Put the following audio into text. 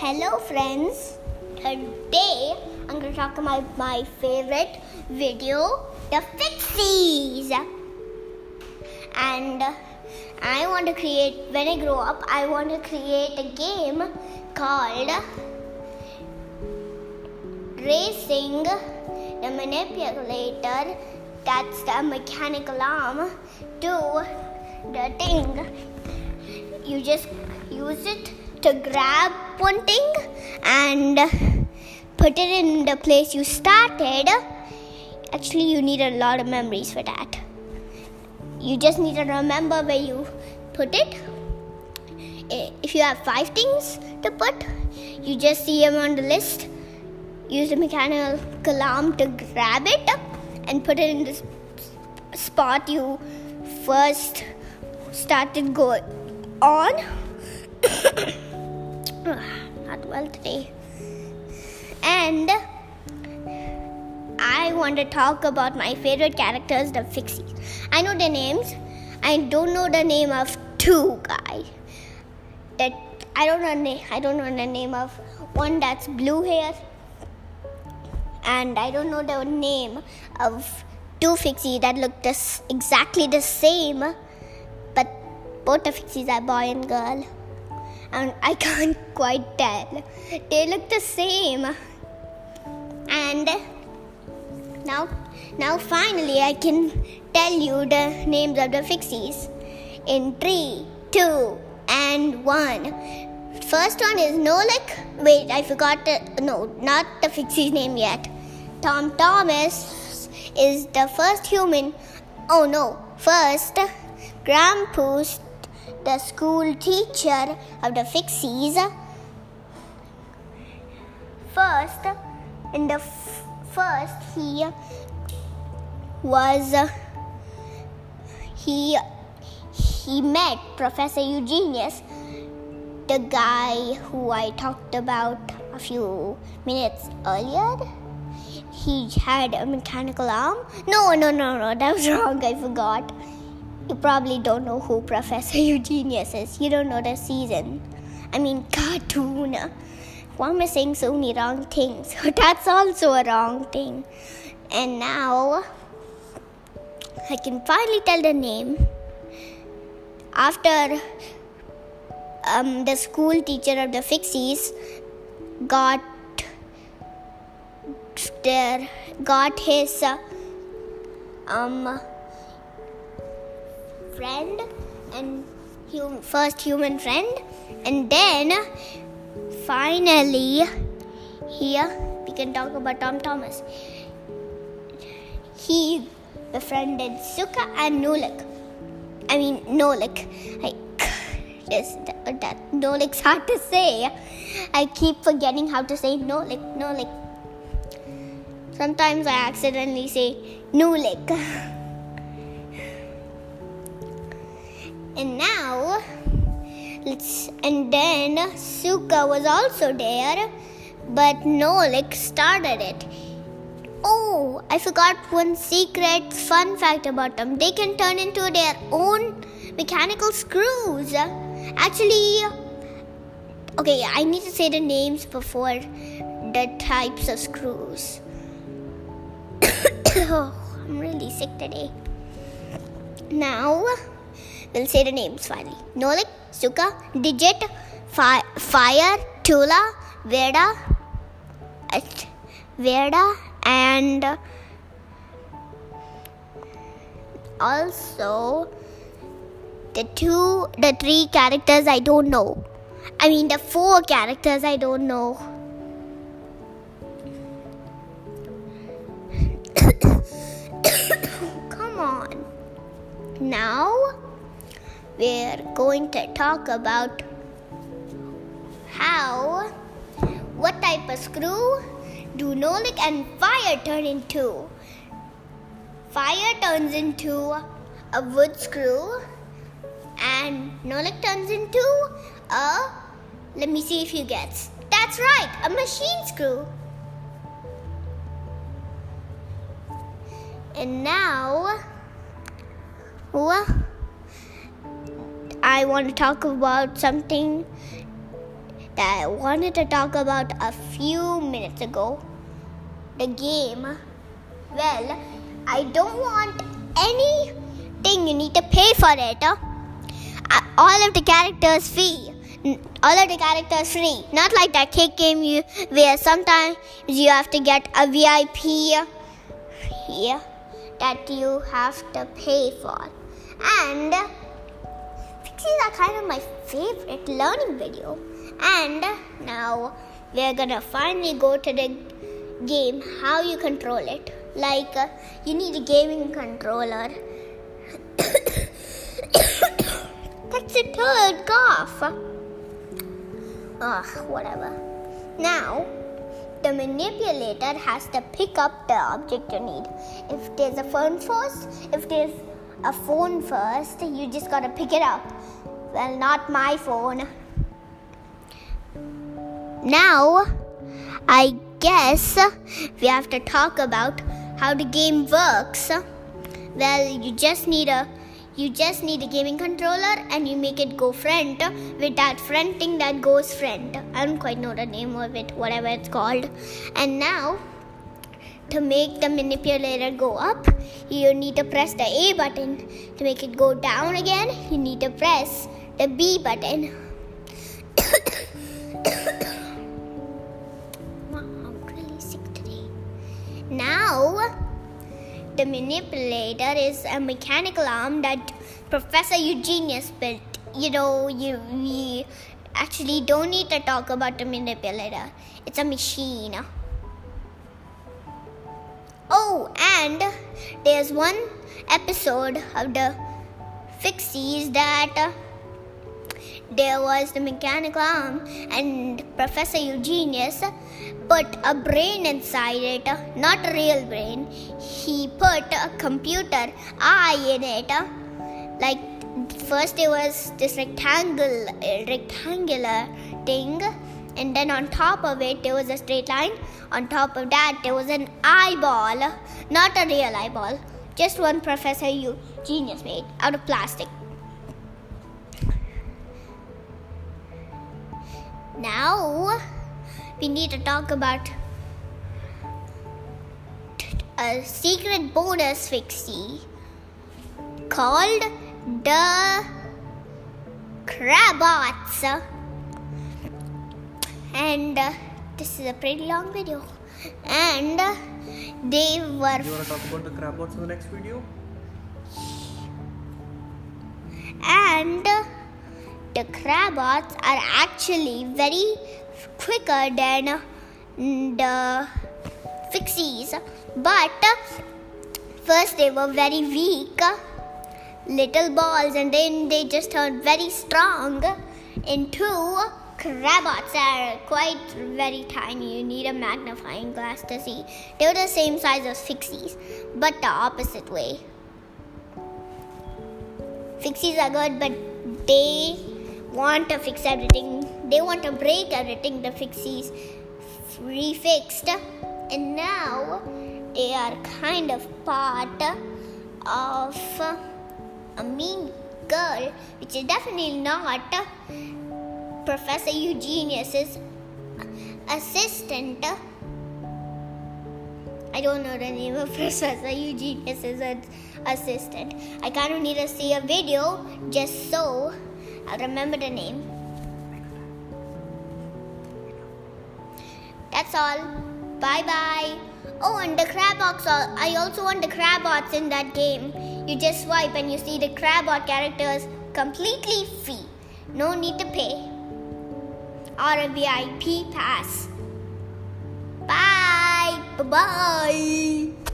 Hello, friends. Today I'm going to talk about my favorite video, the Fixies. And I want to create, when I grow up, I want to create a game called Racing the Manipulator. That's the mechanical arm to the thing. You just use it to grab one thing and put it in the place you started. Actually, you need a lot of memories for that. You just need to remember where you put it. If you have five things to put, you just see them on the list. Use the mechanical arm to grab it and put it in the spot you first started going on. Not well today. And I want to talk about my favorite characters, the Fixies. I know their names. I don't know the name of two guys. That I don't know. I don't know the name of one that's blue hair, and I don't know the name of two Fixies that look this exactly the same, but both the Fixies are boy and girl and I can't quite tell. They look the same. And now, now finally, I can tell you the names of the fixies in three, two, and one. First one is Nolik. Wait, I forgot the no, not the fixie's name yet. Tom Thomas is the first human. Oh no, first Grampus the school teacher of the Fixies. First, in the f- first, he was he he met Professor Eugenius, the guy who I talked about a few minutes earlier. He had a mechanical arm. No, no, no, no, that was wrong. I forgot. You probably don't know who Professor Eugenius is. You don't know the season. I mean, cartoon. Why am saying so many wrong things? That's also a wrong thing. And now I can finally tell the name. After um, the school teacher of the Fixies got there, got his uh, um friend and hum- first human friend and then finally here we can talk about tom thomas. He befriended suka and nolik. I mean nolik. I, this, that, that nolik's hard to say. I keep forgetting how to say nolik nolik. Sometimes i accidentally say nolik And now, let's and then Suka was also there, but Nolik started it. Oh, I forgot one secret fun fact about them. They can turn into their own mechanical screws. Actually, okay, I need to say the names before the types of screws. oh, I'm really sick today. Now, We'll say the names finally. Nolik, Suka, Digit, Fi- Fire, Tula, Veda, Veda, and also the two, the three characters I don't know. I mean, the four characters I don't know. Come on. Now we're going to talk about how, what type of screw do Nolik and fire turn into. Fire turns into a wood screw, and Nolik turns into a, let me see if you get. That's right, a machine screw. And now, well, I want to talk about something that I wanted to talk about a few minutes ago. The game. Well, I don't want anything you need to pay for it. Uh, all of the characters free. All of the characters free. Not like that cake game you where sometimes you have to get a VIP here that you have to pay for. And Fixies are kind of my favorite learning video. And now we're gonna finally go to the game how you control it. Like uh, you need a gaming controller. That's a third cough. Ugh, whatever. Now the manipulator has to pick up the object you need. If there's a phone first, if there's a phone first, you just gotta pick it up. Well, not my phone. Now, I guess we have to talk about how the game works. Well, you just need a you just need a gaming controller and you make it go front with that front thing that goes front. I don't quite know the name of it, whatever it's called. And now, to make the manipulator go up, you need to press the A button. To make it go down again, you need to press the B button. I'm really sick today. Now, the manipulator is a mechanical arm that Professor Eugenius built. You know, you we actually don't need to talk about the manipulator. It's a machine. Oh, and there's one episode of the Fixies that there was the mechanical arm, and Professor Eugenius put a brain inside it, not a real brain. He put a computer eye in it. Like first it was this rectangle, rectangular thing, and then on top of it there was a straight line. On top of that there was an eyeball, not a real eyeball, just one Professor you genius made out of plastic. Now we need to talk about a secret bonus fixie called the Crabots. And uh, this is a pretty long video. And uh, they were. You want to talk about the Crabots in the next video? And uh, the Crabots are actually very quicker than the Fixies. But first they were very weak, little balls, and then they just turned very strong into Crabots are quite very tiny. You need a magnifying glass to see. They're the same size as Fixies, but the opposite way. Fixies are good, but they want to fix everything. They want to break everything the Fixies refixed. And now they are kind of part of a mean girl, which is definitely not Professor Eugenius's assistant. I don't know the name of Professor Eugenius's assistant. I kind of need to see a video just so I'll remember the name. That's all. Bye bye. Oh, and the Crabots. I also want the Crabots in that game. You just swipe and you see the Crabot characters completely free. No need to pay. Or a VIP pass. Bye. Bye bye.